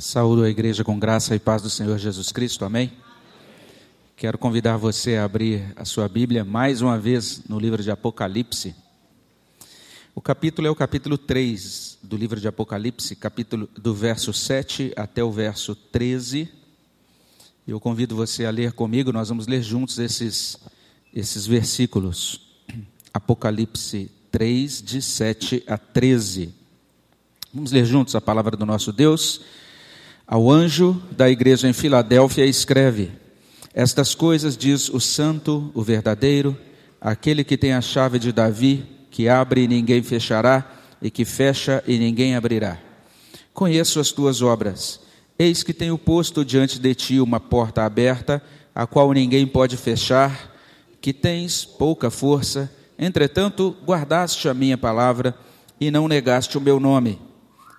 Saúdo a igreja com graça e paz do Senhor Jesus Cristo, amém? Quero convidar você a abrir a sua Bíblia mais uma vez no livro de Apocalipse. O capítulo é o capítulo 3 do livro de Apocalipse, capítulo do verso 7 até o verso 13. Eu convido você a ler comigo, nós vamos ler juntos esses, esses versículos. Apocalipse 3, de 7 a 13. Vamos ler juntos a palavra do nosso Deus. Ao anjo da igreja em Filadélfia, escreve: Estas coisas diz o santo, o verdadeiro, aquele que tem a chave de Davi, que abre e ninguém fechará, e que fecha e ninguém abrirá. Conheço as tuas obras. Eis que tenho posto diante de ti uma porta aberta, a qual ninguém pode fechar, que tens pouca força, entretanto guardaste a minha palavra e não negaste o meu nome.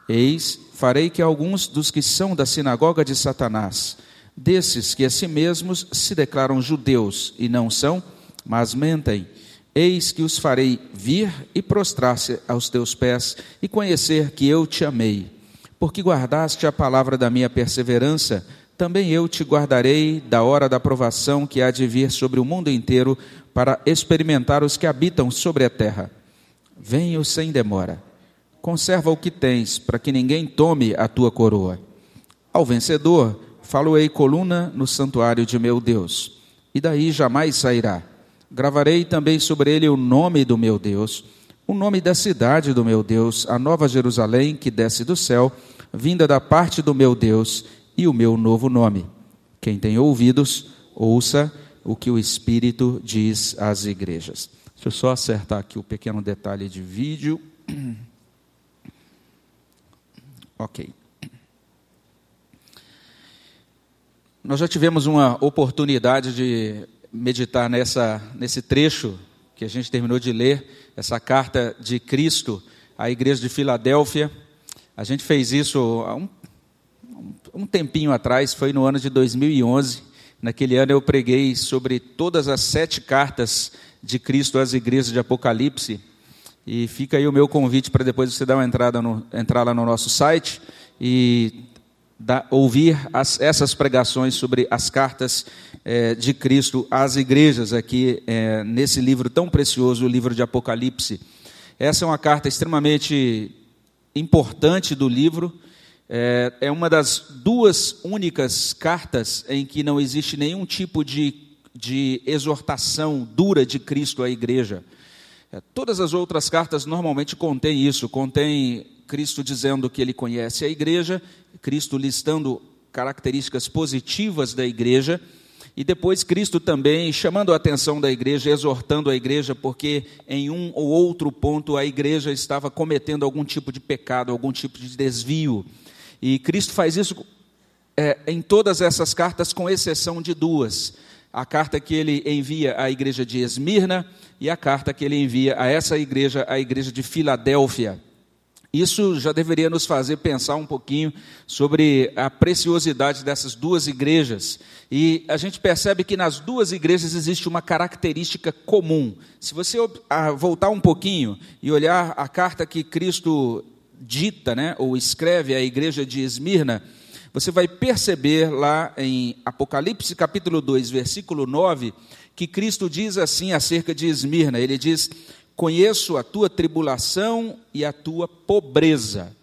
Eis farei que alguns dos que são da sinagoga de Satanás, desses que a si mesmos se declaram judeus e não são, mas mentem, eis que os farei vir e prostrar-se aos teus pés e conhecer que eu te amei. Porque guardaste a palavra da minha perseverança, também eu te guardarei da hora da provação que há de vir sobre o mundo inteiro para experimentar os que habitam sobre a terra. Venho sem demora conserva o que tens, para que ninguém tome a tua coroa. Ao vencedor, falo-ei coluna no santuário de meu Deus, e daí jamais sairá. Gravarei também sobre ele o nome do meu Deus, o nome da cidade do meu Deus, a nova Jerusalém que desce do céu, vinda da parte do meu Deus, e o meu novo nome. Quem tem ouvidos, ouça o que o Espírito diz às igrejas. Deixa eu só acertar aqui o pequeno detalhe de vídeo. Ok. Nós já tivemos uma oportunidade de meditar nessa, nesse trecho que a gente terminou de ler, essa carta de Cristo à igreja de Filadélfia. A gente fez isso há um, um tempinho atrás, foi no ano de 2011. Naquele ano eu preguei sobre todas as sete cartas de Cristo às igrejas de Apocalipse. E fica aí o meu convite para depois você dar uma entrada no, entrar lá no nosso site e da, ouvir as, essas pregações sobre as cartas é, de Cristo às igrejas aqui é, nesse livro tão precioso, o livro de Apocalipse. Essa é uma carta extremamente importante do livro. É, é uma das duas únicas cartas em que não existe nenhum tipo de, de exortação dura de Cristo à igreja. É, todas as outras cartas normalmente contêm isso, contém Cristo dizendo que ele conhece a igreja, Cristo listando características positivas da igreja, e depois Cristo também chamando a atenção da igreja, exortando a igreja, porque em um ou outro ponto a igreja estava cometendo algum tipo de pecado, algum tipo de desvio. E Cristo faz isso é, em todas essas cartas, com exceção de duas a carta que ele envia à igreja de Esmirna e a carta que ele envia a essa igreja, a igreja de Filadélfia. Isso já deveria nos fazer pensar um pouquinho sobre a preciosidade dessas duas igrejas. E a gente percebe que nas duas igrejas existe uma característica comum. Se você voltar um pouquinho e olhar a carta que Cristo dita, né, ou escreve à igreja de Esmirna, você vai perceber lá em Apocalipse capítulo 2, versículo 9, que Cristo diz assim acerca de Esmirna: Ele diz: Conheço a tua tribulação e a tua pobreza.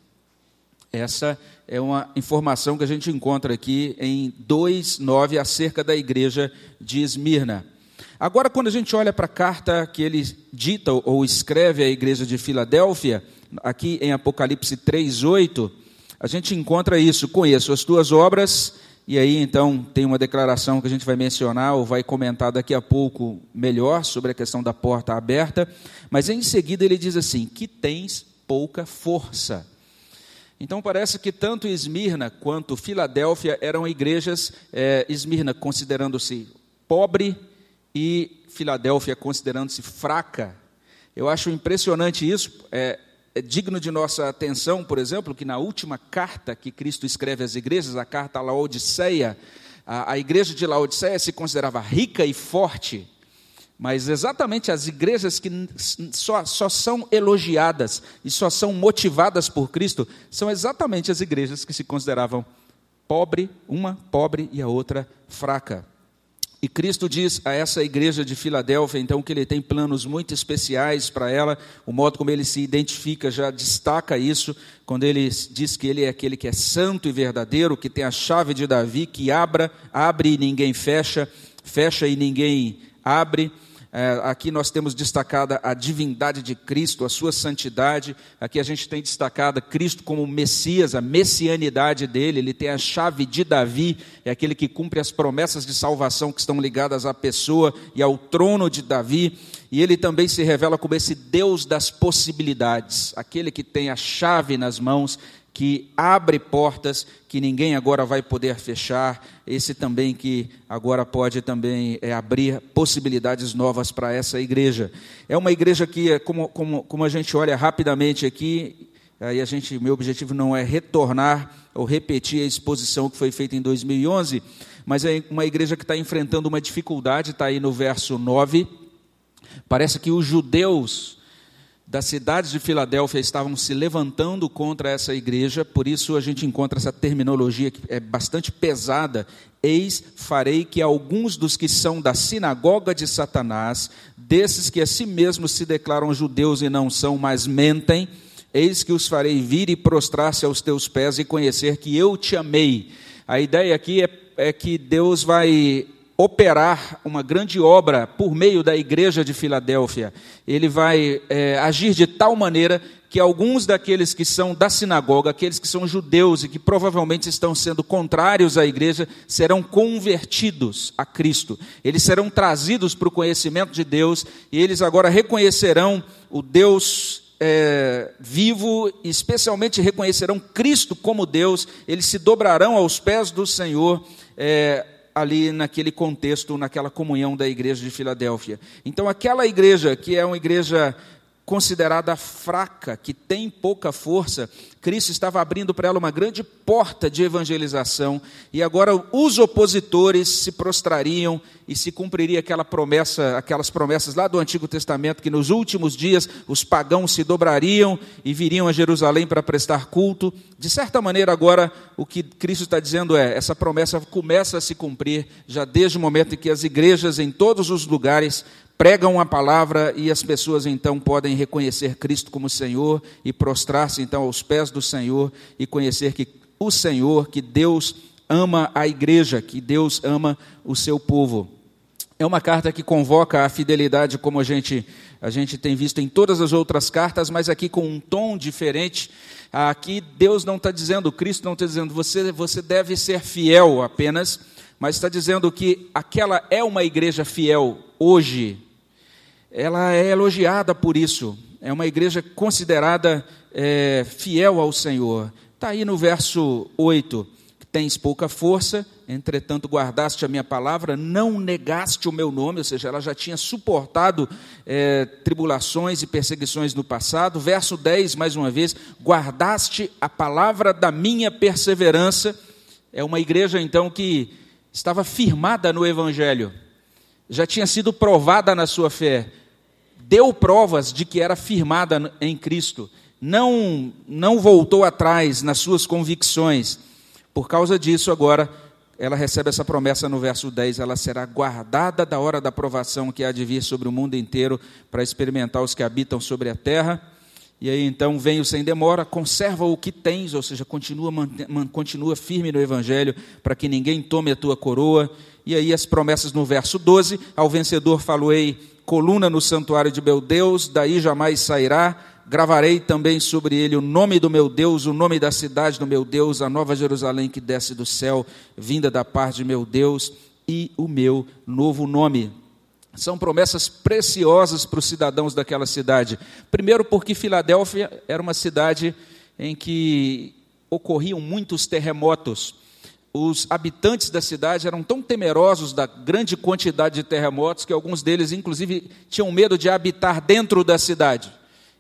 Essa é uma informação que a gente encontra aqui em 2:9 acerca da igreja de Esmirna. Agora, quando a gente olha para a carta que ele dita ou escreve à igreja de Filadélfia, aqui em Apocalipse 3:8, a gente encontra isso, conheço as tuas obras, e aí então tem uma declaração que a gente vai mencionar ou vai comentar daqui a pouco melhor sobre a questão da porta aberta, mas em seguida ele diz assim: que tens pouca força. Então parece que tanto Esmirna quanto Filadélfia eram igrejas, é, Esmirna considerando-se pobre e Filadélfia considerando-se fraca. Eu acho impressionante isso. É, é digno de nossa atenção, por exemplo, que na última carta que Cristo escreve às igrejas, a carta a Laodiceia, a, a igreja de Laodiceia se considerava rica e forte, mas exatamente as igrejas que só, só são elogiadas e só são motivadas por Cristo são exatamente as igrejas que se consideravam pobre, uma pobre e a outra fraca. E Cristo diz a essa igreja de Filadélfia, então, que ele tem planos muito especiais para ela, o modo como ele se identifica já destaca isso, quando ele diz que ele é aquele que é santo e verdadeiro, que tem a chave de Davi, que abra, abre e ninguém fecha, fecha e ninguém abre. É, aqui nós temos destacada a divindade de Cristo, a sua santidade. Aqui a gente tem destacado Cristo como Messias, a messianidade dele. Ele tem a chave de Davi, é aquele que cumpre as promessas de salvação que estão ligadas à pessoa e ao trono de Davi. E ele também se revela como esse Deus das possibilidades, aquele que tem a chave nas mãos que abre portas que ninguém agora vai poder fechar, esse também que agora pode também é, abrir possibilidades novas para essa igreja. É uma igreja que, é como, como, como a gente olha rapidamente aqui, aí a gente, meu objetivo não é retornar ou repetir a exposição que foi feita em 2011, mas é uma igreja que está enfrentando uma dificuldade, está aí no verso 9. Parece que os judeus das cidades de Filadélfia estavam se levantando contra essa igreja, por isso a gente encontra essa terminologia que é bastante pesada. Eis, farei que alguns dos que são da sinagoga de Satanás, desses que a si mesmos se declaram judeus e não são, mas mentem, eis que os farei vir e prostrar-se aos teus pés e conhecer que eu te amei. A ideia aqui é, é que Deus vai operar uma grande obra por meio da igreja de Filadélfia. Ele vai é, agir de tal maneira que alguns daqueles que são da sinagoga, aqueles que são judeus e que provavelmente estão sendo contrários à igreja, serão convertidos a Cristo. Eles serão trazidos para o conhecimento de Deus e eles agora reconhecerão o Deus é, vivo, especialmente reconhecerão Cristo como Deus, eles se dobrarão aos pés do Senhor. É, ali naquele contexto, naquela comunhão da igreja de Filadélfia. Então, aquela igreja que é uma igreja considerada fraca, que tem pouca força, Cristo estava abrindo para ela uma grande porta de evangelização, e agora os opositores se prostrariam e se cumpriria aquela promessa, aquelas promessas lá do Antigo Testamento que nos últimos dias os pagãos se dobrariam e viriam a Jerusalém para prestar culto. De certa maneira, agora o que Cristo está dizendo é: essa promessa começa a se cumprir já desde o momento em que as igrejas em todos os lugares pregam a palavra e as pessoas então podem reconhecer Cristo como Senhor e prostrar-se então aos pés do Senhor e conhecer que o Senhor, que Deus ama a igreja, que Deus ama o seu povo. É uma carta que convoca a fidelidade, como a gente, a gente tem visto em todas as outras cartas, mas aqui com um tom diferente. Aqui Deus não está dizendo, Cristo não está dizendo, você, você deve ser fiel apenas, mas está dizendo que aquela é uma igreja fiel hoje, ela é elogiada por isso. É uma igreja considerada é, fiel ao Senhor. Está aí no verso 8. Tens pouca força, entretanto guardaste a minha palavra, não negaste o meu nome, ou seja, ela já tinha suportado é, tribulações e perseguições no passado. Verso 10, mais uma vez, guardaste a palavra da minha perseverança. É uma igreja, então, que estava firmada no Evangelho, já tinha sido provada na sua fé, deu provas de que era firmada em Cristo, não, não voltou atrás nas suas convicções. Por causa disso, agora, ela recebe essa promessa no verso 10: ela será guardada da hora da provação que há de vir sobre o mundo inteiro para experimentar os que habitam sobre a terra. E aí então venho sem demora, conserva o que tens, ou seja, continua, continua firme no Evangelho, para que ninguém tome a tua coroa. E aí as promessas no verso 12: ao vencedor faloei coluna no santuário de meu Deus, daí jamais sairá. Gravarei também sobre ele o nome do meu Deus, o nome da cidade do meu Deus, a nova Jerusalém que desce do céu, vinda da parte de meu Deus, e o meu novo nome. São promessas preciosas para os cidadãos daquela cidade. Primeiro, porque Filadélfia era uma cidade em que ocorriam muitos terremotos os habitantes da cidade eram tão temerosos da grande quantidade de terremotos que alguns deles, inclusive, tinham medo de habitar dentro da cidade.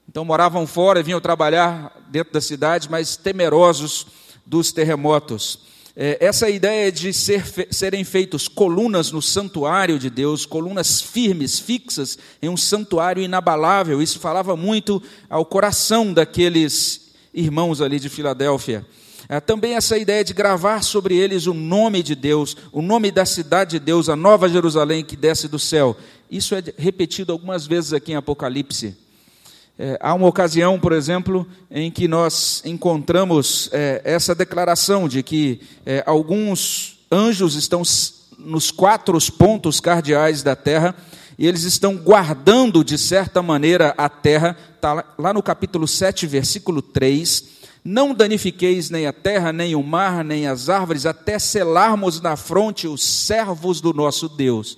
Então moravam fora e vinham trabalhar dentro da cidade, mas temerosos dos terremotos. É, essa ideia de ser, serem feitos colunas no santuário de Deus, colunas firmes, fixas em um santuário inabalável, isso falava muito ao coração daqueles irmãos ali de Filadélfia. É, também essa ideia de gravar sobre eles o nome de Deus, o nome da cidade de Deus, a nova Jerusalém que desce do céu. Isso é repetido algumas vezes aqui em Apocalipse. É, há uma ocasião, por exemplo, em que nós encontramos é, essa declaração de que é, alguns anjos estão nos quatro pontos cardeais da terra e eles estão guardando, de certa maneira, a terra. Está lá no capítulo 7, versículo 3 não danifiqueis nem a terra, nem o mar, nem as árvores, até selarmos na fronte os servos do nosso Deus.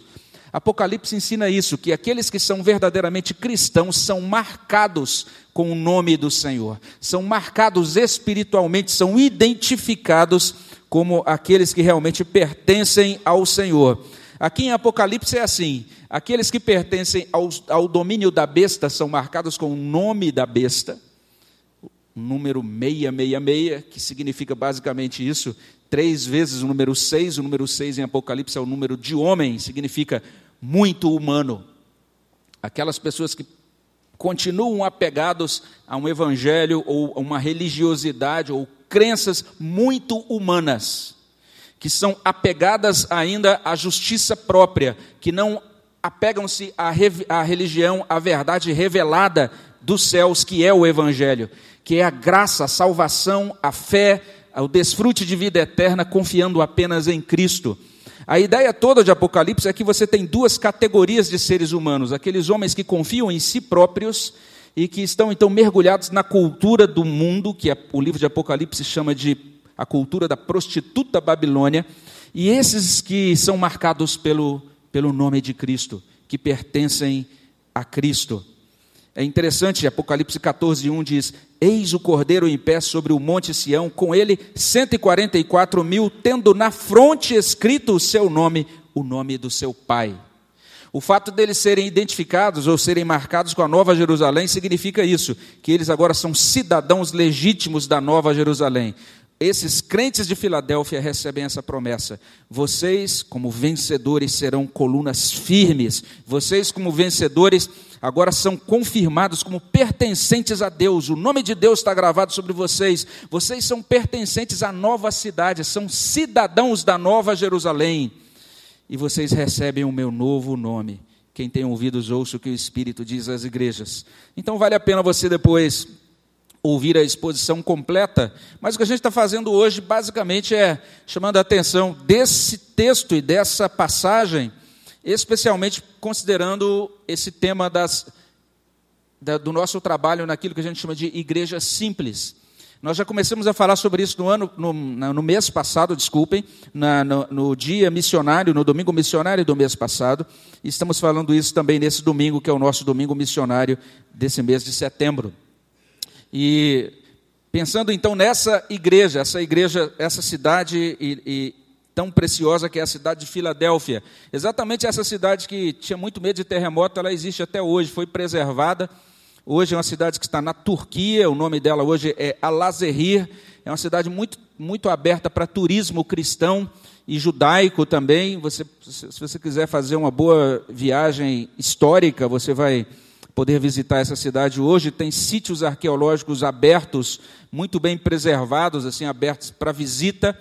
Apocalipse ensina isso, que aqueles que são verdadeiramente cristãos são marcados com o nome do Senhor, são marcados espiritualmente, são identificados como aqueles que realmente pertencem ao Senhor. Aqui em Apocalipse é assim: aqueles que pertencem ao, ao domínio da besta são marcados com o nome da besta número 666, que significa basicamente isso, três vezes o número 6, o número 6 em Apocalipse é o número de homem, significa muito humano. Aquelas pessoas que continuam apegados a um evangelho ou a uma religiosidade ou crenças muito humanas, que são apegadas ainda à justiça própria, que não apegam-se à, à religião, à verdade revelada dos céus, que é o evangelho que é a graça, a salvação, a fé, o desfrute de vida eterna, confiando apenas em Cristo. A ideia toda de Apocalipse é que você tem duas categorias de seres humanos: aqueles homens que confiam em si próprios e que estão então mergulhados na cultura do mundo, que o livro de Apocalipse chama de a cultura da prostituta Babilônia, e esses que são marcados pelo, pelo nome de Cristo, que pertencem a Cristo. É interessante, Apocalipse 14, 1 diz: Eis o cordeiro em pé sobre o monte Sião, com ele 144 mil, tendo na fronte escrito o seu nome, o nome do seu pai. O fato deles serem identificados ou serem marcados com a Nova Jerusalém significa isso, que eles agora são cidadãos legítimos da Nova Jerusalém. Esses crentes de Filadélfia recebem essa promessa. Vocês, como vencedores, serão colunas firmes. Vocês, como vencedores, agora são confirmados como pertencentes a Deus. O nome de Deus está gravado sobre vocês. Vocês são pertencentes à nova cidade, são cidadãos da nova Jerusalém. E vocês recebem o meu novo nome. Quem tem ouvidos, ouça o que o Espírito diz às igrejas. Então vale a pena você depois ouvir a exposição completa, mas o que a gente está fazendo hoje basicamente é chamando a atenção desse texto e dessa passagem, especialmente considerando esse tema das, da, do nosso trabalho naquilo que a gente chama de igreja simples. Nós já começamos a falar sobre isso no ano, no, no mês passado, desculpem, na, no, no, dia missionário, no domingo missionário do mês passado. E estamos falando isso também nesse domingo, que é o nosso domingo missionário desse mês de setembro. E pensando então nessa igreja, essa igreja, essa cidade e, e tão preciosa que é a cidade de Filadélfia, exatamente essa cidade que tinha muito medo de terremoto, ela existe até hoje, foi preservada. Hoje é uma cidade que está na Turquia, o nome dela hoje é Alazerrir, é uma cidade muito, muito aberta para turismo cristão e judaico também. Você, se você quiser fazer uma boa viagem histórica, você vai poder visitar essa cidade hoje. Tem sítios arqueológicos abertos, muito bem preservados, assim, abertos para visita.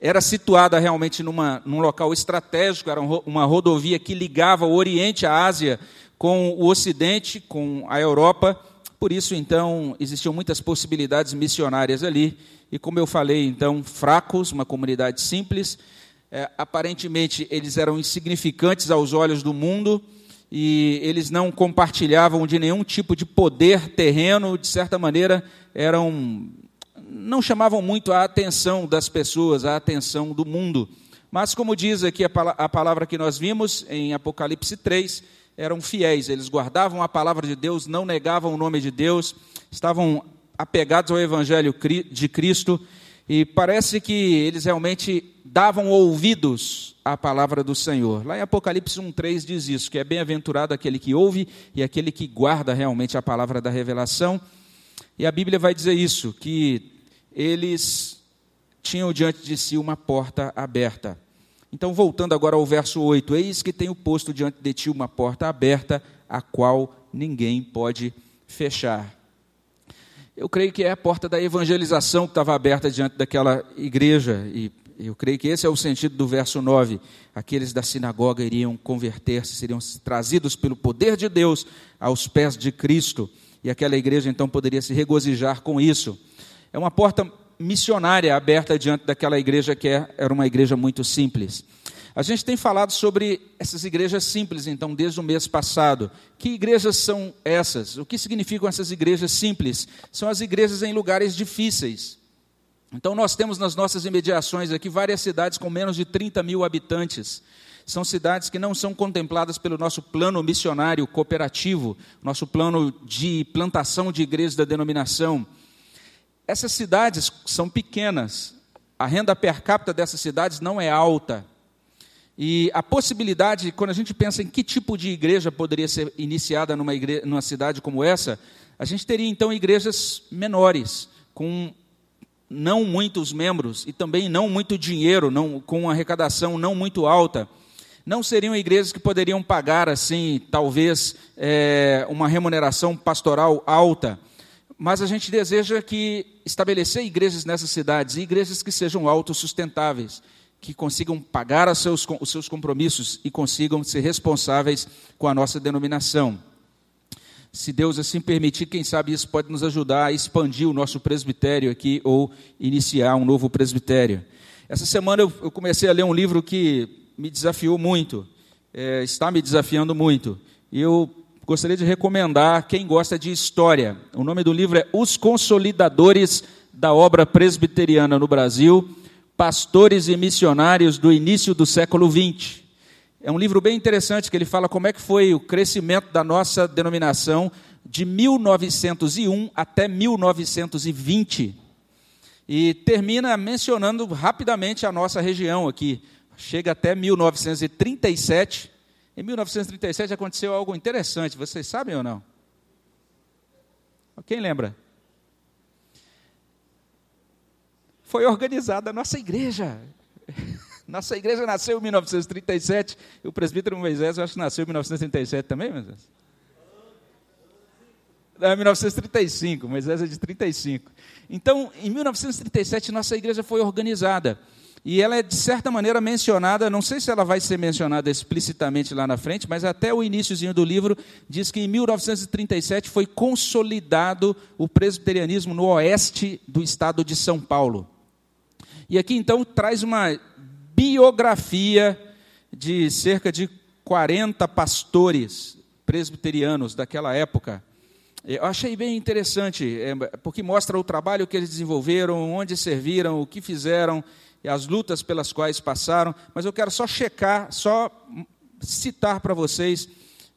Era situada realmente numa, num local estratégico, era uma rodovia que ligava o Oriente, a Ásia, com o Ocidente, com a Europa. Por isso, então, existiam muitas possibilidades missionárias ali. E como eu falei, então, fracos, uma comunidade simples. É, aparentemente, eles eram insignificantes aos olhos do mundo e eles não compartilhavam de nenhum tipo de poder terreno, de certa maneira, eram não chamavam muito a atenção das pessoas, a atenção do mundo. Mas, como diz aqui a palavra que nós vimos em Apocalipse 3, eram fiéis, eles guardavam a palavra de Deus, não negavam o nome de Deus, estavam apegados ao Evangelho de Cristo, e parece que eles realmente davam ouvidos à palavra do Senhor. Lá em Apocalipse 1:3 diz isso, que é bem-aventurado aquele que ouve e aquele que guarda realmente a palavra da revelação. E a Bíblia vai dizer isso, que eles tinham diante de si uma porta aberta. Então, voltando agora ao verso 8: Eis que tenho posto diante de ti uma porta aberta, a qual ninguém pode fechar. eu creio que é a porta da evangelização que estava aberta diante daquela igreja. E eu creio que esse é o sentido do verso 9. Aqueles da sinagoga iriam converter-se, seriam trazidos pelo poder de Deus aos pés de Cristo. E aquela igreja então poderia se regozijar com isso. É uma porta missionária aberta diante daquela igreja que é, era uma igreja muito simples. A gente tem falado sobre essas igrejas simples, então, desde o mês passado. Que igrejas são essas? O que significam essas igrejas simples? São as igrejas em lugares difíceis. Então, nós temos nas nossas imediações aqui várias cidades com menos de 30 mil habitantes. São cidades que não são contempladas pelo nosso plano missionário cooperativo, nosso plano de plantação de igrejas da denominação. Essas cidades são pequenas, a renda per capita dessas cidades não é alta. E a possibilidade, quando a gente pensa em que tipo de igreja poderia ser iniciada numa, igreja, numa cidade como essa, a gente teria então igrejas menores, com não muitos membros e também não muito dinheiro, não, com uma arrecadação não muito alta. Não seriam igrejas que poderiam pagar, assim, talvez, é, uma remuneração pastoral alta. Mas a gente deseja que estabelecer igrejas nessas cidades, igrejas que sejam autossustentáveis que consigam pagar seus, os seus compromissos e consigam ser responsáveis com a nossa denominação. Se Deus assim permitir, quem sabe isso pode nos ajudar a expandir o nosso presbitério aqui ou iniciar um novo presbitério. Essa semana eu, eu comecei a ler um livro que me desafiou muito, é, está me desafiando muito. E eu gostaria de recomendar quem gosta de história. O nome do livro é Os Consolidadores da Obra Presbiteriana no Brasil Pastores e Missionários do Início do Século XX. É um livro bem interessante que ele fala como é que foi o crescimento da nossa denominação de 1901 até 1920. E termina mencionando rapidamente a nossa região aqui. Chega até 1937. Em 1937 aconteceu algo interessante, vocês sabem ou não? Quem lembra? foi organizada a nossa igreja. Nossa igreja nasceu em 1937, e o presbítero Moisés, eu acho que nasceu em 1937 também, Moisés? Não, 1935, Moisés é de 35. Então, em 1937, nossa igreja foi organizada. E ela é, de certa maneira, mencionada, não sei se ela vai ser mencionada explicitamente lá na frente, mas até o iníciozinho do livro diz que em 1937 foi consolidado o presbiterianismo no oeste do estado de São Paulo. E aqui então traz uma biografia de cerca de 40 pastores presbiterianos daquela época. Eu achei bem interessante, é, porque mostra o trabalho que eles desenvolveram, onde serviram, o que fizeram, as lutas pelas quais passaram. Mas eu quero só checar, só citar para vocês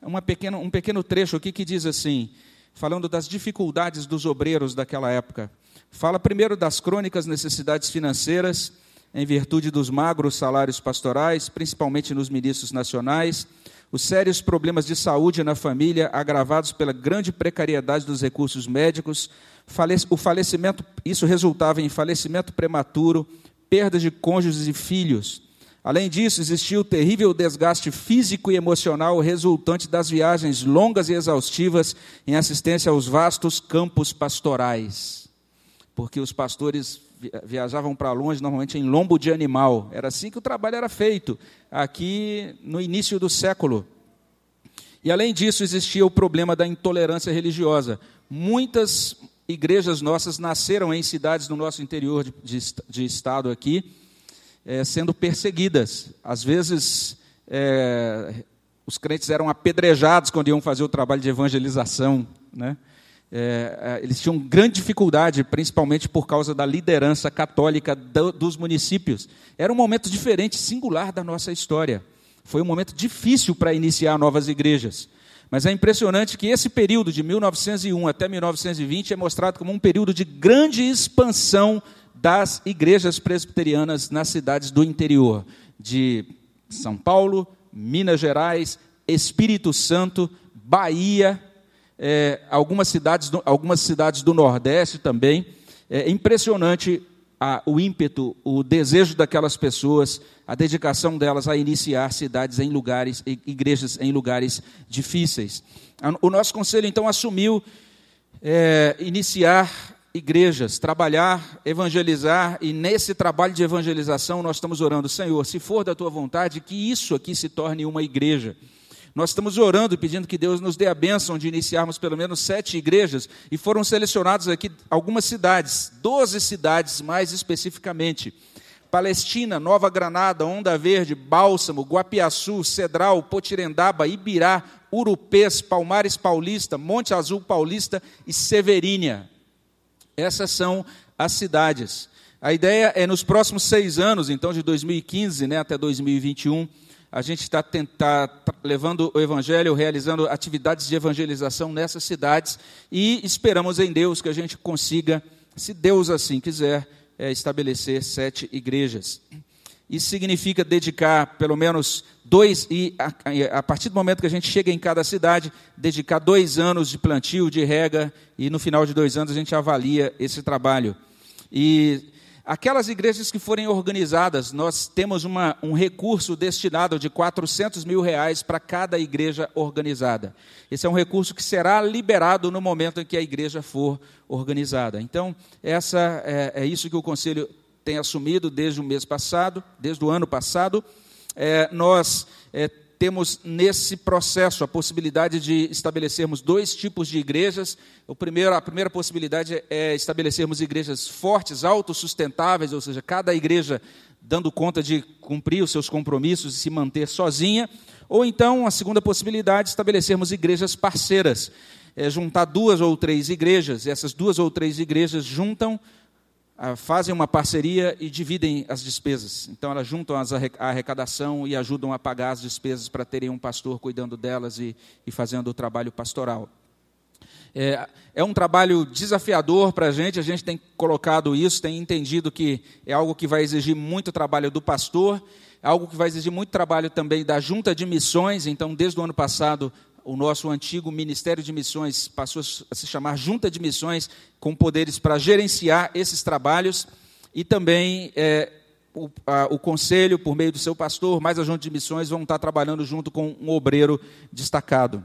uma pequena, um pequeno trecho aqui que diz assim, falando das dificuldades dos obreiros daquela época. Fala primeiro das crônicas necessidades financeiras, em virtude dos magros salários pastorais, principalmente nos ministros nacionais, os sérios problemas de saúde na família, agravados pela grande precariedade dos recursos médicos, o falecimento, isso resultava em falecimento prematuro, perdas de cônjuges e filhos. Além disso, existia o terrível desgaste físico e emocional resultante das viagens longas e exaustivas em assistência aos vastos campos pastorais porque os pastores viajavam para longe, normalmente em lombo de animal. Era assim que o trabalho era feito, aqui no início do século. E além disso, existia o problema da intolerância religiosa. Muitas igrejas nossas nasceram em cidades do nosso interior de, de, de estado aqui, é, sendo perseguidas. Às vezes, é, os crentes eram apedrejados quando iam fazer o trabalho de evangelização. Né? é, eles tinham grande dificuldade, principalmente por causa da liderança católica do, dos municípios. Era um momento diferente, singular da nossa história. Foi um momento difícil para iniciar novas igrejas. Mas é impressionante que esse período de 1901 até 1920 é mostrado como um período de grande expansão das igrejas presbiterianas nas cidades do interior, de São Paulo, Minas Gerais, Espírito Santo, Bahia, é, algumas, cidades do, algumas cidades do Nordeste também. É impressionante a, o ímpeto, o desejo daquelas pessoas, a dedicação delas a iniciar cidades em lugares, igrejas em lugares difíceis. O nosso conselho então assumiu é, iniciar igrejas, trabalhar, evangelizar, e nesse trabalho de evangelização nós estamos orando, Senhor, se for da tua vontade, que isso aqui se torne uma igreja. Nós estamos orando pedindo que Deus nos dê a bênção de iniciarmos pelo menos sete igrejas, e foram selecionadas aqui algumas cidades, doze cidades mais especificamente. Palestina, Nova Granada, Onda Verde, Bálsamo, Guapiaçu, Cedral, Potirendaba, Ibirá, Urupês, Palmares Paulista, Monte Azul Paulista e Severínia. Essas são as cidades. A ideia é nos próximos seis anos, então de 2015 né, até 2021, a gente está tá, levando o evangelho, realizando atividades de evangelização nessas cidades e esperamos em Deus que a gente consiga, se Deus assim quiser, é, estabelecer sete igrejas. Isso significa dedicar pelo menos dois, e a, a, partir do momento que a gente chega em cada cidade, dedicar dois anos de plantio, de rega, e no final de dois anos a gente avalia esse trabalho. E aquelas igrejas que forem organizadas, nós temos uma, um recurso destinado de 400 mil reais para cada igreja organizada. Esse é um recurso que será liberado no momento em que a igreja for organizada. Então, essa é, é isso que o Conselho tem assumido desde o mês passado, desde o ano passado. É, nós é, temos nesse processo a possibilidade de estabelecermos dois tipos de igrejas. O primeiro, a primeira possibilidade é estabelecermos igrejas fortes, autossustentáveis, ou seja, cada igreja dando conta de cumprir os seus compromissos e se manter sozinha. Ou então, a segunda possibilidade, estabelecermos igrejas parceiras. É juntar duas ou três igrejas, e essas duas ou três igrejas juntam fazem uma parceria e dividem as despesas. Então, elas juntam a arrecadação e ajudam a pagar as despesas para terem um pastor cuidando delas e, e fazendo o trabalho pastoral. É, é, um trabalho desafiador para a gente, a gente tem colocado isso, tem entendido que é algo que vai exigir muito trabalho do pastor, é algo que vai exigir muito trabalho também da junta de missões. Então, desde o ano passado, o nosso antigo Ministério de Missões passou a se chamar Junta de Missões, com poderes para gerenciar esses trabalhos, e também é, o, a, o, Conselho, por meio do seu pastor, mais a Junta de Missões, vão estar trabalhando junto com um obreiro destacado.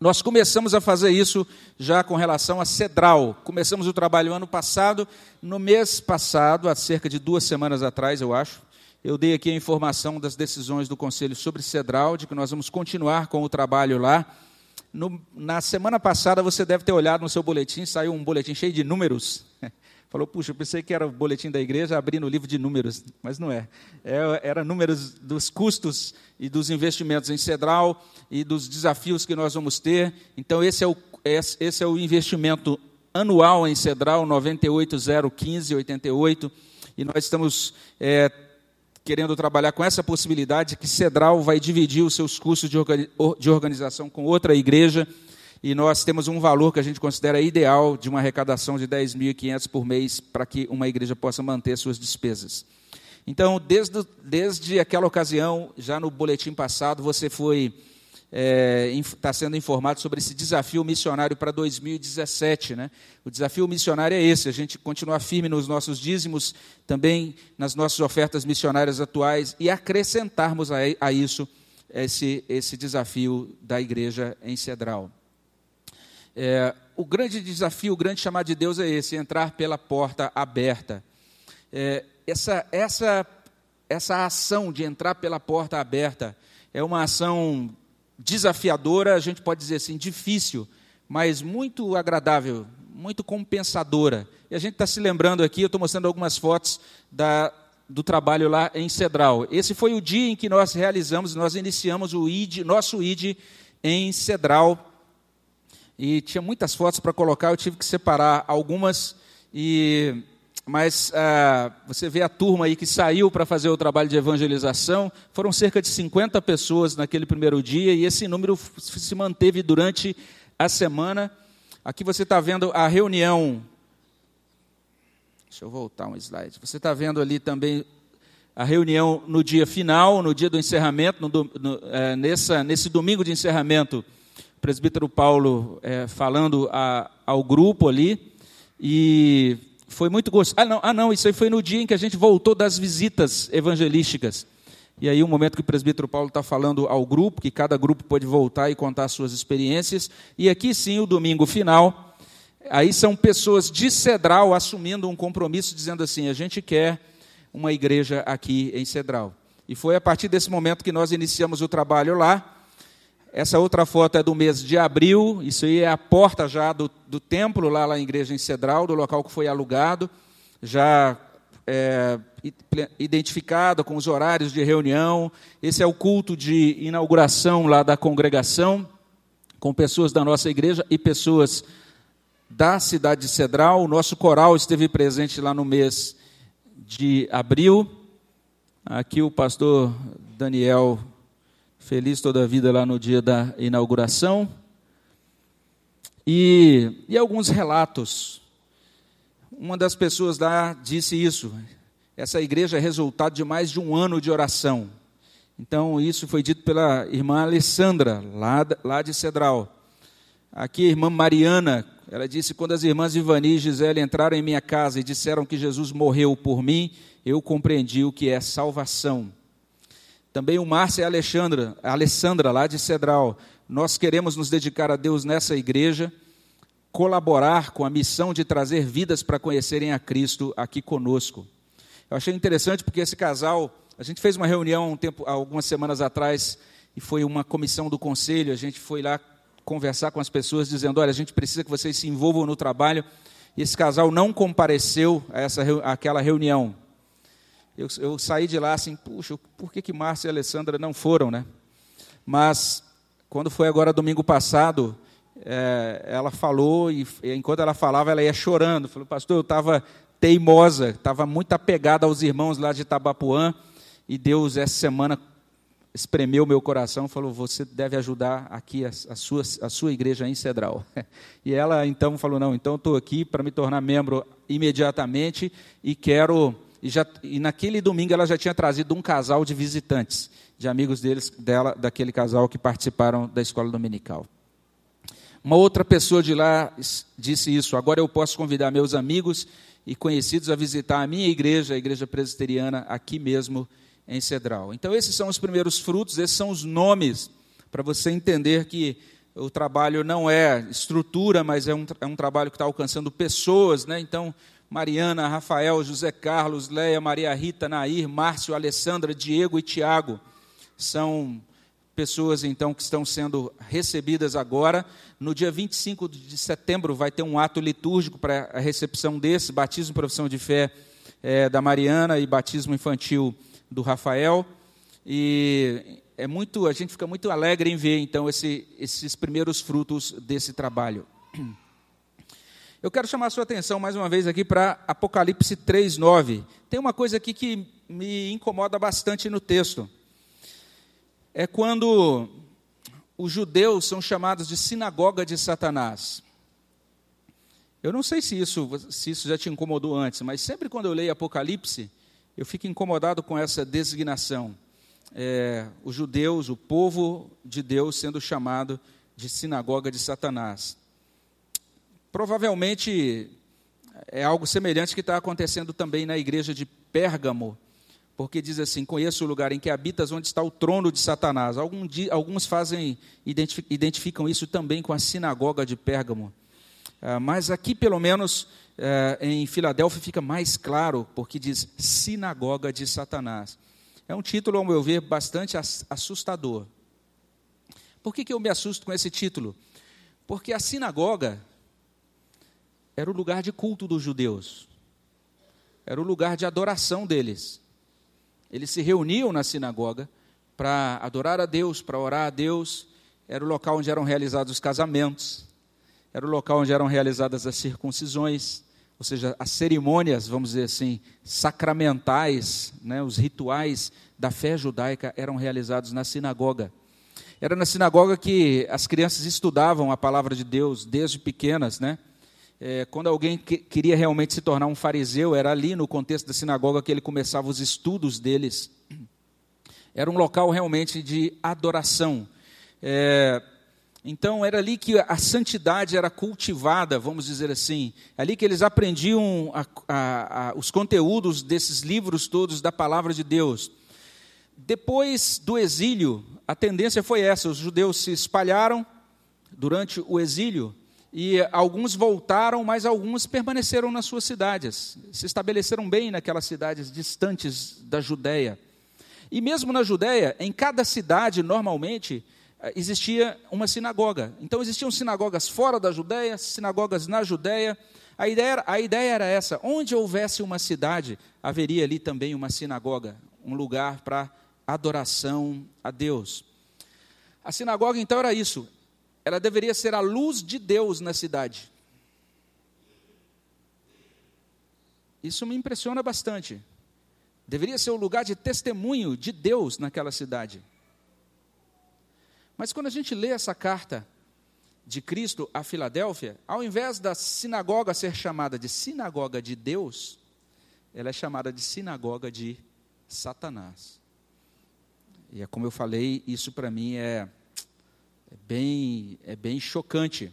Nós começamos a fazer isso já com relação a Cedral. Começamos o trabalho ano passado, no mês passado, há cerca de duas semanas atrás, eu acho, eu dei aqui a informação das decisões do Conselho sobre Cedral, de que nós vamos continuar com o trabalho lá. No, na semana passada, você deve ter olhado no seu boletim, saiu um boletim cheio de números. Falou, puxa, eu pensei que era o boletim da igreja abrindo o livro de números, mas não é. é. Era números dos custos e dos investimentos em Cedral e dos desafios que nós vamos ter. Então, esse é o, esse é o investimento anual em Cedral, 9801588. E nós estamos é, querendo trabalhar com essa possibilidade que Cedral vai dividir os seus custos de organização com outra igreja e nós temos um valor que a gente considera ideal de uma arrecadação de 10.500 por mês para que uma igreja possa manter suas despesas. Então, desde, desde aquela ocasião, já no boletim passado, você foi está é, tá sendo informado sobre esse desafio missionário para 2017. Né? O desafio missionário é esse: a gente continuar firme nos nossos dízimos, também nas nossas ofertas missionárias atuais e acrescentarmos a, a isso esse, esse desafio da igreja em Cedral. É, o grande desafio, o grande chamado de Deus é esse: entrar pela porta aberta. É, essa, essa, essa ação de entrar pela porta aberta é uma ação desafiadora, a gente pode dizer assim, difícil, mas muito agradável, muito compensadora. E a gente está se lembrando aqui, eu estou mostrando algumas fotos da, do trabalho lá em Cedral. Esse foi o dia em que nós realizamos, nós iniciamos o ID, nosso ID em Cedral. E tinha muitas fotos para colocar, eu tive que separar algumas e mas ah, você vê a turma aí que saiu para fazer o trabalho de evangelização, foram cerca de 50 pessoas naquele primeiro dia, e esse número se manteve durante a semana. Aqui você está vendo a reunião. Deixa eu voltar um slide. Você está vendo ali também a reunião no dia final, no dia do encerramento, no, no, é, nessa, nesse domingo de encerramento, o presbítero Paulo é, falando a, ao grupo ali, e foi muito gostoso. Ah não, ah, não, isso aí foi no dia em que a gente voltou das visitas evangelísticas. E aí, o um momento que o presbítero Paulo está falando ao grupo, que cada grupo pode voltar e contar suas experiências. E aqui sim, o domingo final, Aí são pessoas de Cedral assumindo um compromisso, dizendo assim: a gente quer uma igreja aqui em Cedral. E foi a partir desse momento que nós iniciamos o trabalho lá. Essa outra foto é do mês de abril, isso aí é a porta já do, do templo, lá, na igreja em Cedral, do local que foi alugado, já é, identificado com os horários de reunião. Esse é o culto de inauguração lá da congregação, com pessoas da nossa igreja e pessoas da cidade de Cedral. O nosso coral esteve presente lá no mês de abril. Aqui o pastor Daniel feliz toda a vida lá no dia da inauguração. E, e alguns relatos. Uma das pessoas lá disse isso. Essa igreja é resultado de mais de um ano de oração. Então, isso foi dito pela irmã Alessandra, lá, lá de Cedral. Aqui, a irmã Mariana, ela disse: Quando as irmãs Ivani e Gisele entraram em minha casa e disseram que Jesus morreu por mim, eu compreendi o que é salvação. Também o Márcio e a Alexandra, a Alessandra, lá de Cedral. Nós queremos nos dedicar a Deus nessa igreja, colaborar com a missão de trazer vidas para conhecerem a Cristo aqui conosco. Eu achei interessante porque esse casal, a gente fez uma reunião um tempo, algumas semanas atrás, e foi uma comissão do conselho, a gente foi lá conversar com as pessoas, dizendo: olha, a gente precisa que vocês se envolvam no trabalho. E esse casal não compareceu a essa, àquela reunião. Eu, eu saí de lá assim, puxa, por que, que Márcia e Alessandra não foram, né? Mas, quando foi agora domingo passado, é, ela falou, e enquanto ela falava, ela ia chorando. Falou, pastor, eu estava teimosa, estava muito apegada aos irmãos lá de Itabapuã, e Deus, essa semana, espremeu meu coração, falou: Você deve ajudar aqui a, a, sua, a sua igreja em Cedral. E ela então falou: Não, então estou aqui para me tornar membro imediatamente e quero e, já, e naquele domingo ela já tinha trazido um casal de visitantes, de amigos deles, dela, daquele casal que participaram da escola dominical. Uma outra pessoa de lá disse isso: agora eu posso convidar meus amigos e conhecidos a visitar a minha igreja, a igreja presbiteriana, aqui mesmo em Cedral. Então, esses são os primeiros frutos, esses são os nomes, para você entender que o trabalho não é estrutura, mas é um, é um trabalho que está alcançando pessoas. Né? Então, Mariana, Rafael, José Carlos, Leia, Maria Rita, Nair, Márcio, Alessandra, Diego e Tiago. São pessoas então que estão sendo recebidas agora. No dia 25 de setembro vai ter um ato litúrgico para a recepção desse, batismo profissão de fé é, da Mariana e batismo infantil do Rafael. E é muito, a gente fica muito alegre em ver então esse, esses primeiros frutos desse trabalho. Eu quero chamar a sua atenção mais uma vez aqui para Apocalipse 3:9. Tem uma coisa aqui que me incomoda bastante no texto. É quando os judeus são chamados de sinagoga de Satanás. Eu não sei se isso, se isso já te incomodou antes, mas sempre quando eu leio Apocalipse, eu fico incomodado com essa designação. É, os judeus, o povo de Deus, sendo chamado de sinagoga de Satanás. Provavelmente é algo semelhante que está acontecendo também na igreja de Pérgamo, porque diz assim: Conheço o lugar em que habitas, onde está o trono de Satanás. Alguns fazem, identificam isso também com a sinagoga de Pérgamo. Ah, mas aqui, pelo menos, eh, em Filadélfia, fica mais claro, porque diz sinagoga de Satanás. É um título, ao meu ver, bastante assustador. Por que, que eu me assusto com esse título? Porque a sinagoga era o lugar de culto dos judeus, era o lugar de adoração deles. Eles se reuniam na sinagoga para adorar a Deus, para orar a Deus, era o local onde eram realizados os casamentos, era o local onde eram realizadas as circuncisões, ou seja, as cerimônias, vamos dizer assim, sacramentais, né, os rituais da fé judaica eram realizados na sinagoga. Era na sinagoga que as crianças estudavam a palavra de Deus desde pequenas, né? É, quando alguém que, queria realmente se tornar um fariseu, era ali no contexto da sinagoga que ele começava os estudos deles. Era um local realmente de adoração. É, então, era ali que a santidade era cultivada, vamos dizer assim. Ali que eles aprendiam a, a, a, os conteúdos desses livros todos da palavra de Deus. Depois do exílio, a tendência foi essa: os judeus se espalharam durante o exílio E alguns voltaram, mas alguns permaneceram nas suas cidades, se estabeleceram bem naquelas cidades distantes da Judéia. E mesmo na Judéia, em cada cidade, normalmente, eh, existia uma sinagoga. Então existiam sinagogas fora da Judéia, sinagogas na Judéia. A ideia, a ideia era essa: onde houvesse uma cidade, haveria ali também uma sinagoga, um lugar para adoração a Deus. A sinagoga então era isso, ela deveria ser a luz de Deus na cidade. Isso me impressiona bastante. Deveria ser o lugar de testemunho de Deus naquela cidade. Mas quando a gente lê essa carta de Cristo a Filadélfia, ao invés da sinagoga ser chamada de sinagoga de Deus, ela é chamada de sinagoga de Satanás. E é como eu falei, isso para mim é é bem, é bem chocante.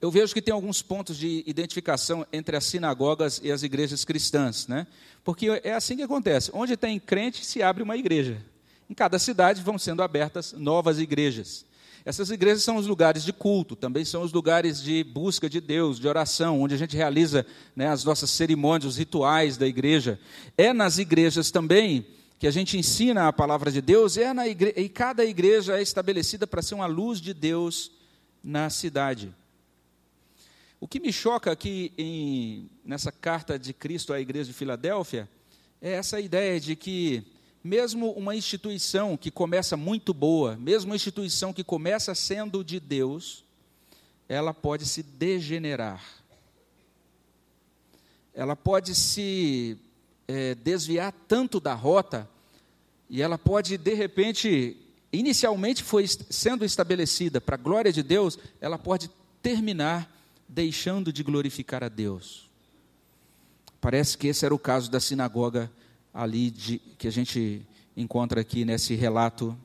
Eu vejo que tem alguns pontos de identificação entre as sinagogas e as igrejas cristãs, né? Porque é assim que acontece. Onde tem crente, se abre uma igreja. Em cada cidade vão sendo abertas novas igrejas. Essas igrejas são os lugares de culto, também são os lugares de busca de Deus, de oração, onde a gente realiza né, as nossas cerimônias, os rituais da igreja. É nas igrejas também que a gente ensina a palavra de Deus, é na igre... e cada igreja é estabelecida para ser uma luz de Deus na cidade. O que me choca aqui em, nessa carta de Cristo à igreja de Filadélfia é essa ideia de que, mesmo uma instituição que começa muito boa, mesmo uma instituição que começa sendo de Deus, ela pode se degenerar. Ela pode se é, desviar tanto da rota e ela pode, de repente, inicialmente foi sendo estabelecida para a glória de Deus, ela pode terminar deixando de glorificar a Deus. Parece que esse era o caso da sinagoga ali de, que a gente encontra aqui nesse relato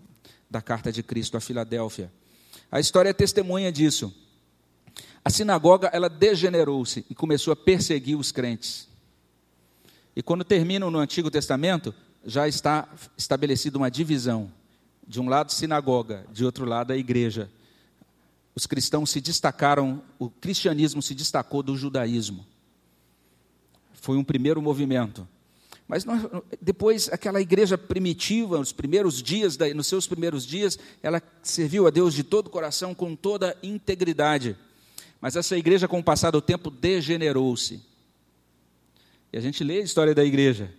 da carta de Cristo a Filadélfia. A história é testemunha disso. A sinagoga ela degenerou-se e começou a perseguir os crentes. E quando terminam no Antigo Testamento, já está estabelecida uma divisão. De um lado, sinagoga, de outro lado, a igreja. Os cristãos se destacaram, o cristianismo se destacou do judaísmo. Foi um primeiro movimento. Mas nós, depois, aquela igreja primitiva, nos primeiros dias, nos seus primeiros dias, ela serviu a Deus de todo o coração, com toda integridade. Mas essa igreja, com o passar do tempo, degenerou-se e a gente lê a história da igreja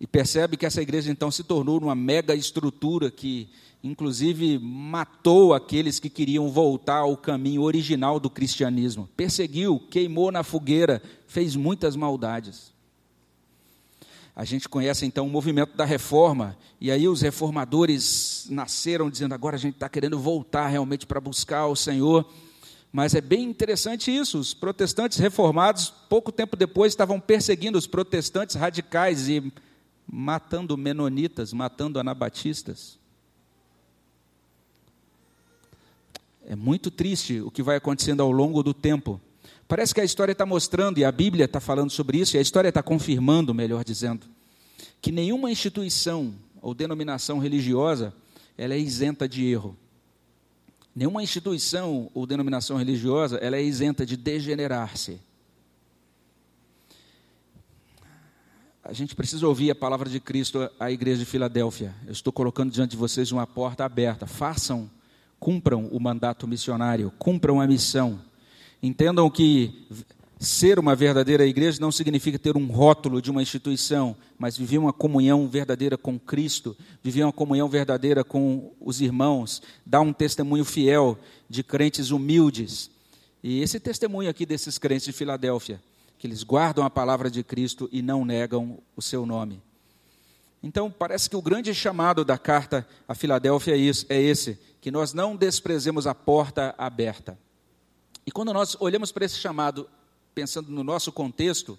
e percebe que essa igreja então se tornou uma mega estrutura que, inclusive, matou aqueles que queriam voltar ao caminho original do cristianismo. Perseguiu, queimou na fogueira, fez muitas maldades. A gente conhece então o movimento da reforma, e aí os reformadores nasceram dizendo: agora a gente está querendo voltar realmente para buscar o Senhor. Mas é bem interessante isso. Os protestantes reformados, pouco tempo depois, estavam perseguindo os protestantes radicais e matando menonitas, matando anabatistas. É muito triste o que vai acontecendo ao longo do tempo. Parece que a história está mostrando, e a Bíblia está falando sobre isso, e a história está confirmando, melhor dizendo, que nenhuma instituição ou denominação religiosa ela é isenta de erro. Nenhuma instituição ou denominação religiosa ela é isenta de degenerar-se. A gente precisa ouvir a palavra de Cristo à igreja de Filadélfia. Eu estou colocando diante de vocês uma porta aberta. Façam, cumpram o mandato missionário, cumpram a missão. Entendam que Ser uma verdadeira igreja não significa ter um rótulo de uma instituição, mas viver uma comunhão verdadeira com Cristo, viver uma comunhão verdadeira com os irmãos, dar um testemunho fiel de crentes humildes. E esse testemunho aqui desses crentes de Filadélfia, que eles guardam a palavra de Cristo e não negam o seu nome. Então, parece que o grande chamado da carta a Filadélfia é, é esse: que nós não desprezemos a porta aberta. E quando nós olhamos para esse chamado pensando no nosso contexto,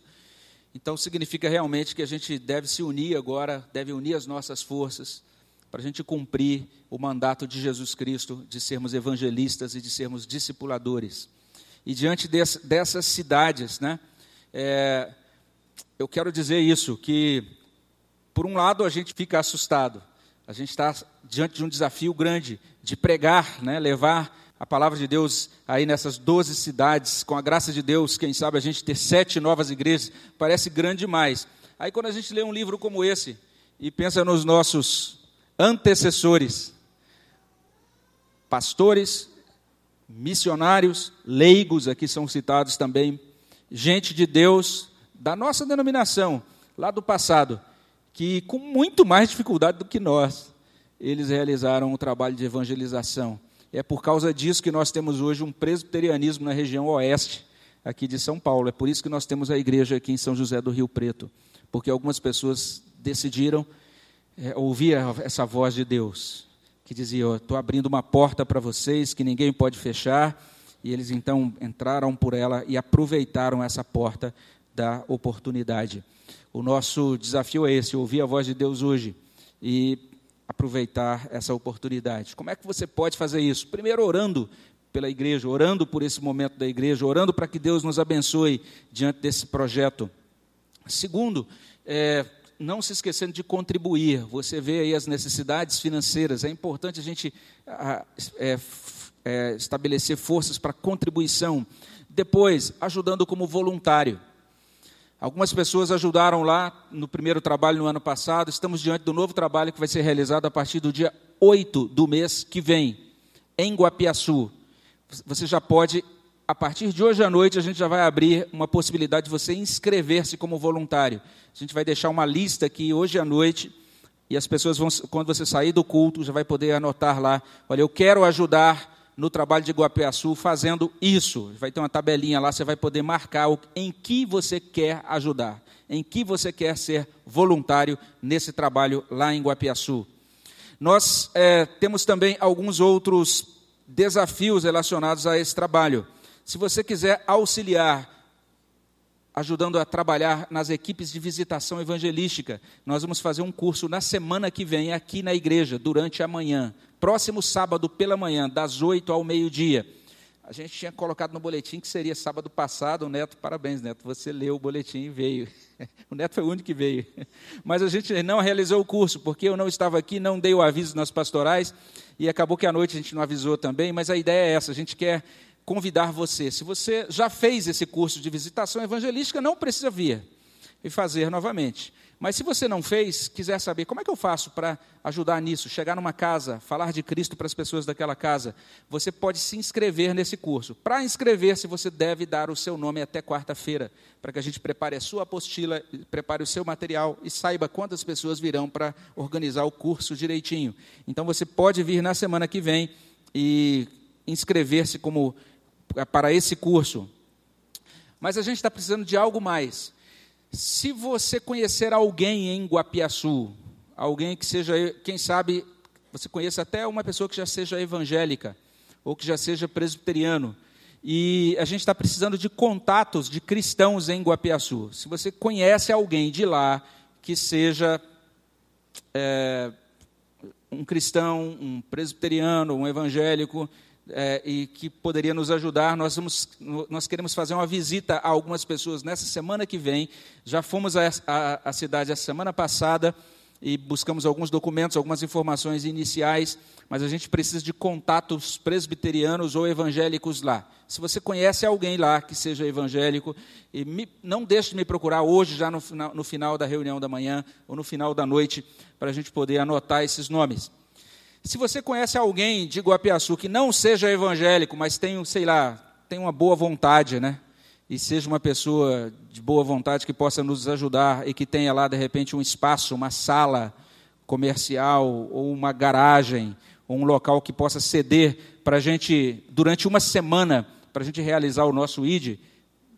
então significa realmente que a gente deve se unir agora, deve unir as nossas forças para a gente cumprir o mandato de Jesus Cristo de sermos evangelistas e de sermos discipuladores. E diante dessas cidades, né, é, eu quero dizer isso, que por um lado a gente fica assustado, a gente está diante de um desafio grande de pregar, né, levar a palavra de Deus aí nessas 12 cidades, com a graça de Deus, quem sabe a gente ter sete novas igrejas, parece grande demais. Aí quando a gente lê um livro como esse e pensa nos nossos antecessores, pastores, missionários, leigos, aqui são citados também, gente de Deus da nossa denominação, lá do passado, que com muito mais dificuldade do que nós, eles realizaram o trabalho de evangelização. É por causa disso que nós temos hoje um presbiterianismo na região oeste, aqui de São Paulo. É por isso que nós temos a igreja aqui em São José do Rio Preto, porque algumas pessoas decidiram é, ouvir essa voz de Deus, que dizia: Estou abrindo uma porta para vocês que ninguém pode fechar. E eles então entraram por ela e aproveitaram essa porta da oportunidade. O nosso desafio é esse: ouvir a voz de Deus hoje e aproveitar essa oportunidade. Como é que você pode fazer isso? Primeiro, orando pela igreja, orando por esse momento da igreja, orando para que Deus nos abençoe diante desse projeto. Segundo, é, não se esquecendo de contribuir. Você vê aí as necessidades financeiras. É importante a gente é, é, estabelecer forças para contribuição. Depois, ajudando como voluntário. Algumas pessoas ajudaram lá no primeiro trabalho no ano passado. Estamos diante do novo trabalho que vai ser realizado a partir do dia 8 do mês que vem, em Guapiaçu. Você já pode, a partir de hoje à noite, a gente já vai abrir uma possibilidade de você inscrever-se como voluntário. A gente vai deixar uma lista aqui hoje à noite. E as pessoas vão, quando você sair do culto, já vai poder anotar lá. Olha, eu quero ajudar no trabalho de Guapiaçu fazendo isso. Vai ter uma tabelinha lá, você vai poder marcar em que você quer ajudar, em que você quer ser voluntário nesse trabalho lá em Guapiaçu. Nós é, temos também alguns outros desafios relacionados a esse trabalho. Se você quiser auxiliar, ajudando a trabalhar nas equipes de visitação evangelística, nós vamos fazer um curso na semana que vem aqui na igreja, durante a manhã, próximo sábado pela manhã, das 8 ao meio-dia. A gente tinha colocado no boletim que seria sábado passado, o Neto, parabéns, Neto, você leu o boletim e veio. O Neto foi o único que veio. Mas a gente não realizou o curso, porque eu não estava aqui, não dei o aviso nas pastorais, e acabou que à noite a gente não avisou também, mas a ideia é essa, a gente quer convidar você. Se você já fez esse curso de visitação evangelística, não precisa vir e fazer novamente. Mas se você não fez, quiser saber como é que eu faço para ajudar nisso, chegar numa casa, falar de Cristo para as pessoas daquela casa, você pode se inscrever nesse curso. Para inscrever-se, você deve dar o seu nome até quarta-feira, para que a gente prepare a sua apostila, prepare o seu material e saiba quantas pessoas virão para organizar o curso direitinho. Então você pode vir na semana que vem e inscrever-se como para esse curso. Mas a gente está precisando de algo mais. Se você conhecer alguém em Guapiaçu, alguém que seja, quem sabe, você conheça até uma pessoa que já seja evangélica, ou que já seja presbiteriano, e a gente está precisando de contatos de cristãos em Guapiaçu. Se você conhece alguém de lá que seja é, um cristão, um presbiteriano, um evangélico, é, e que poderia nos ajudar. Nós, vamos, nós queremos fazer uma visita a algumas pessoas nessa semana que vem. Já fomos à cidade a semana passada e buscamos alguns documentos, algumas informações iniciais, mas a gente precisa de contatos presbiterianos ou evangélicos lá. Se você conhece alguém lá que seja evangélico, me, não deixe de me procurar hoje, já no, no final da reunião da manhã ou no final da noite, para a gente poder anotar esses nomes. Se você conhece alguém de Guapiaçu que não seja evangélico, mas tem, sei lá, tem uma boa vontade, né? E seja uma pessoa de boa vontade que possa nos ajudar e que tenha lá, de repente, um espaço, uma sala comercial ou uma garagem, ou um local que possa ceder para a gente, durante uma semana, para a gente realizar o nosso ID,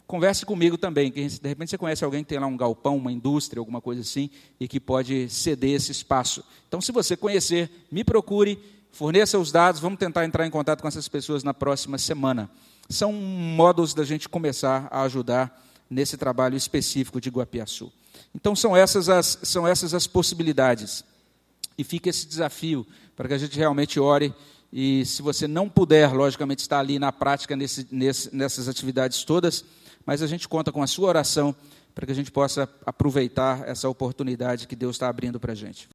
converse comigo também, que de repente você conhece alguém que tem lá um galpão, uma indústria, alguma coisa assim, e que pode ceder esse espaço. Então, se você conhecer, me procure, forneça os dados, vamos tentar entrar em contato com essas pessoas na próxima semana. São modos da gente começar a ajudar nesse trabalho específico de Guapiaçu. Então, são essas as, são essas as possibilidades. E fica esse desafio para que a gente realmente ore e se você não puder, logicamente, estar ali na prática nesse, nesse, nessas atividades todas, mas a gente conta com a sua oração para que a gente possa aproveitar essa oportunidade que Deus está abrindo para a gente.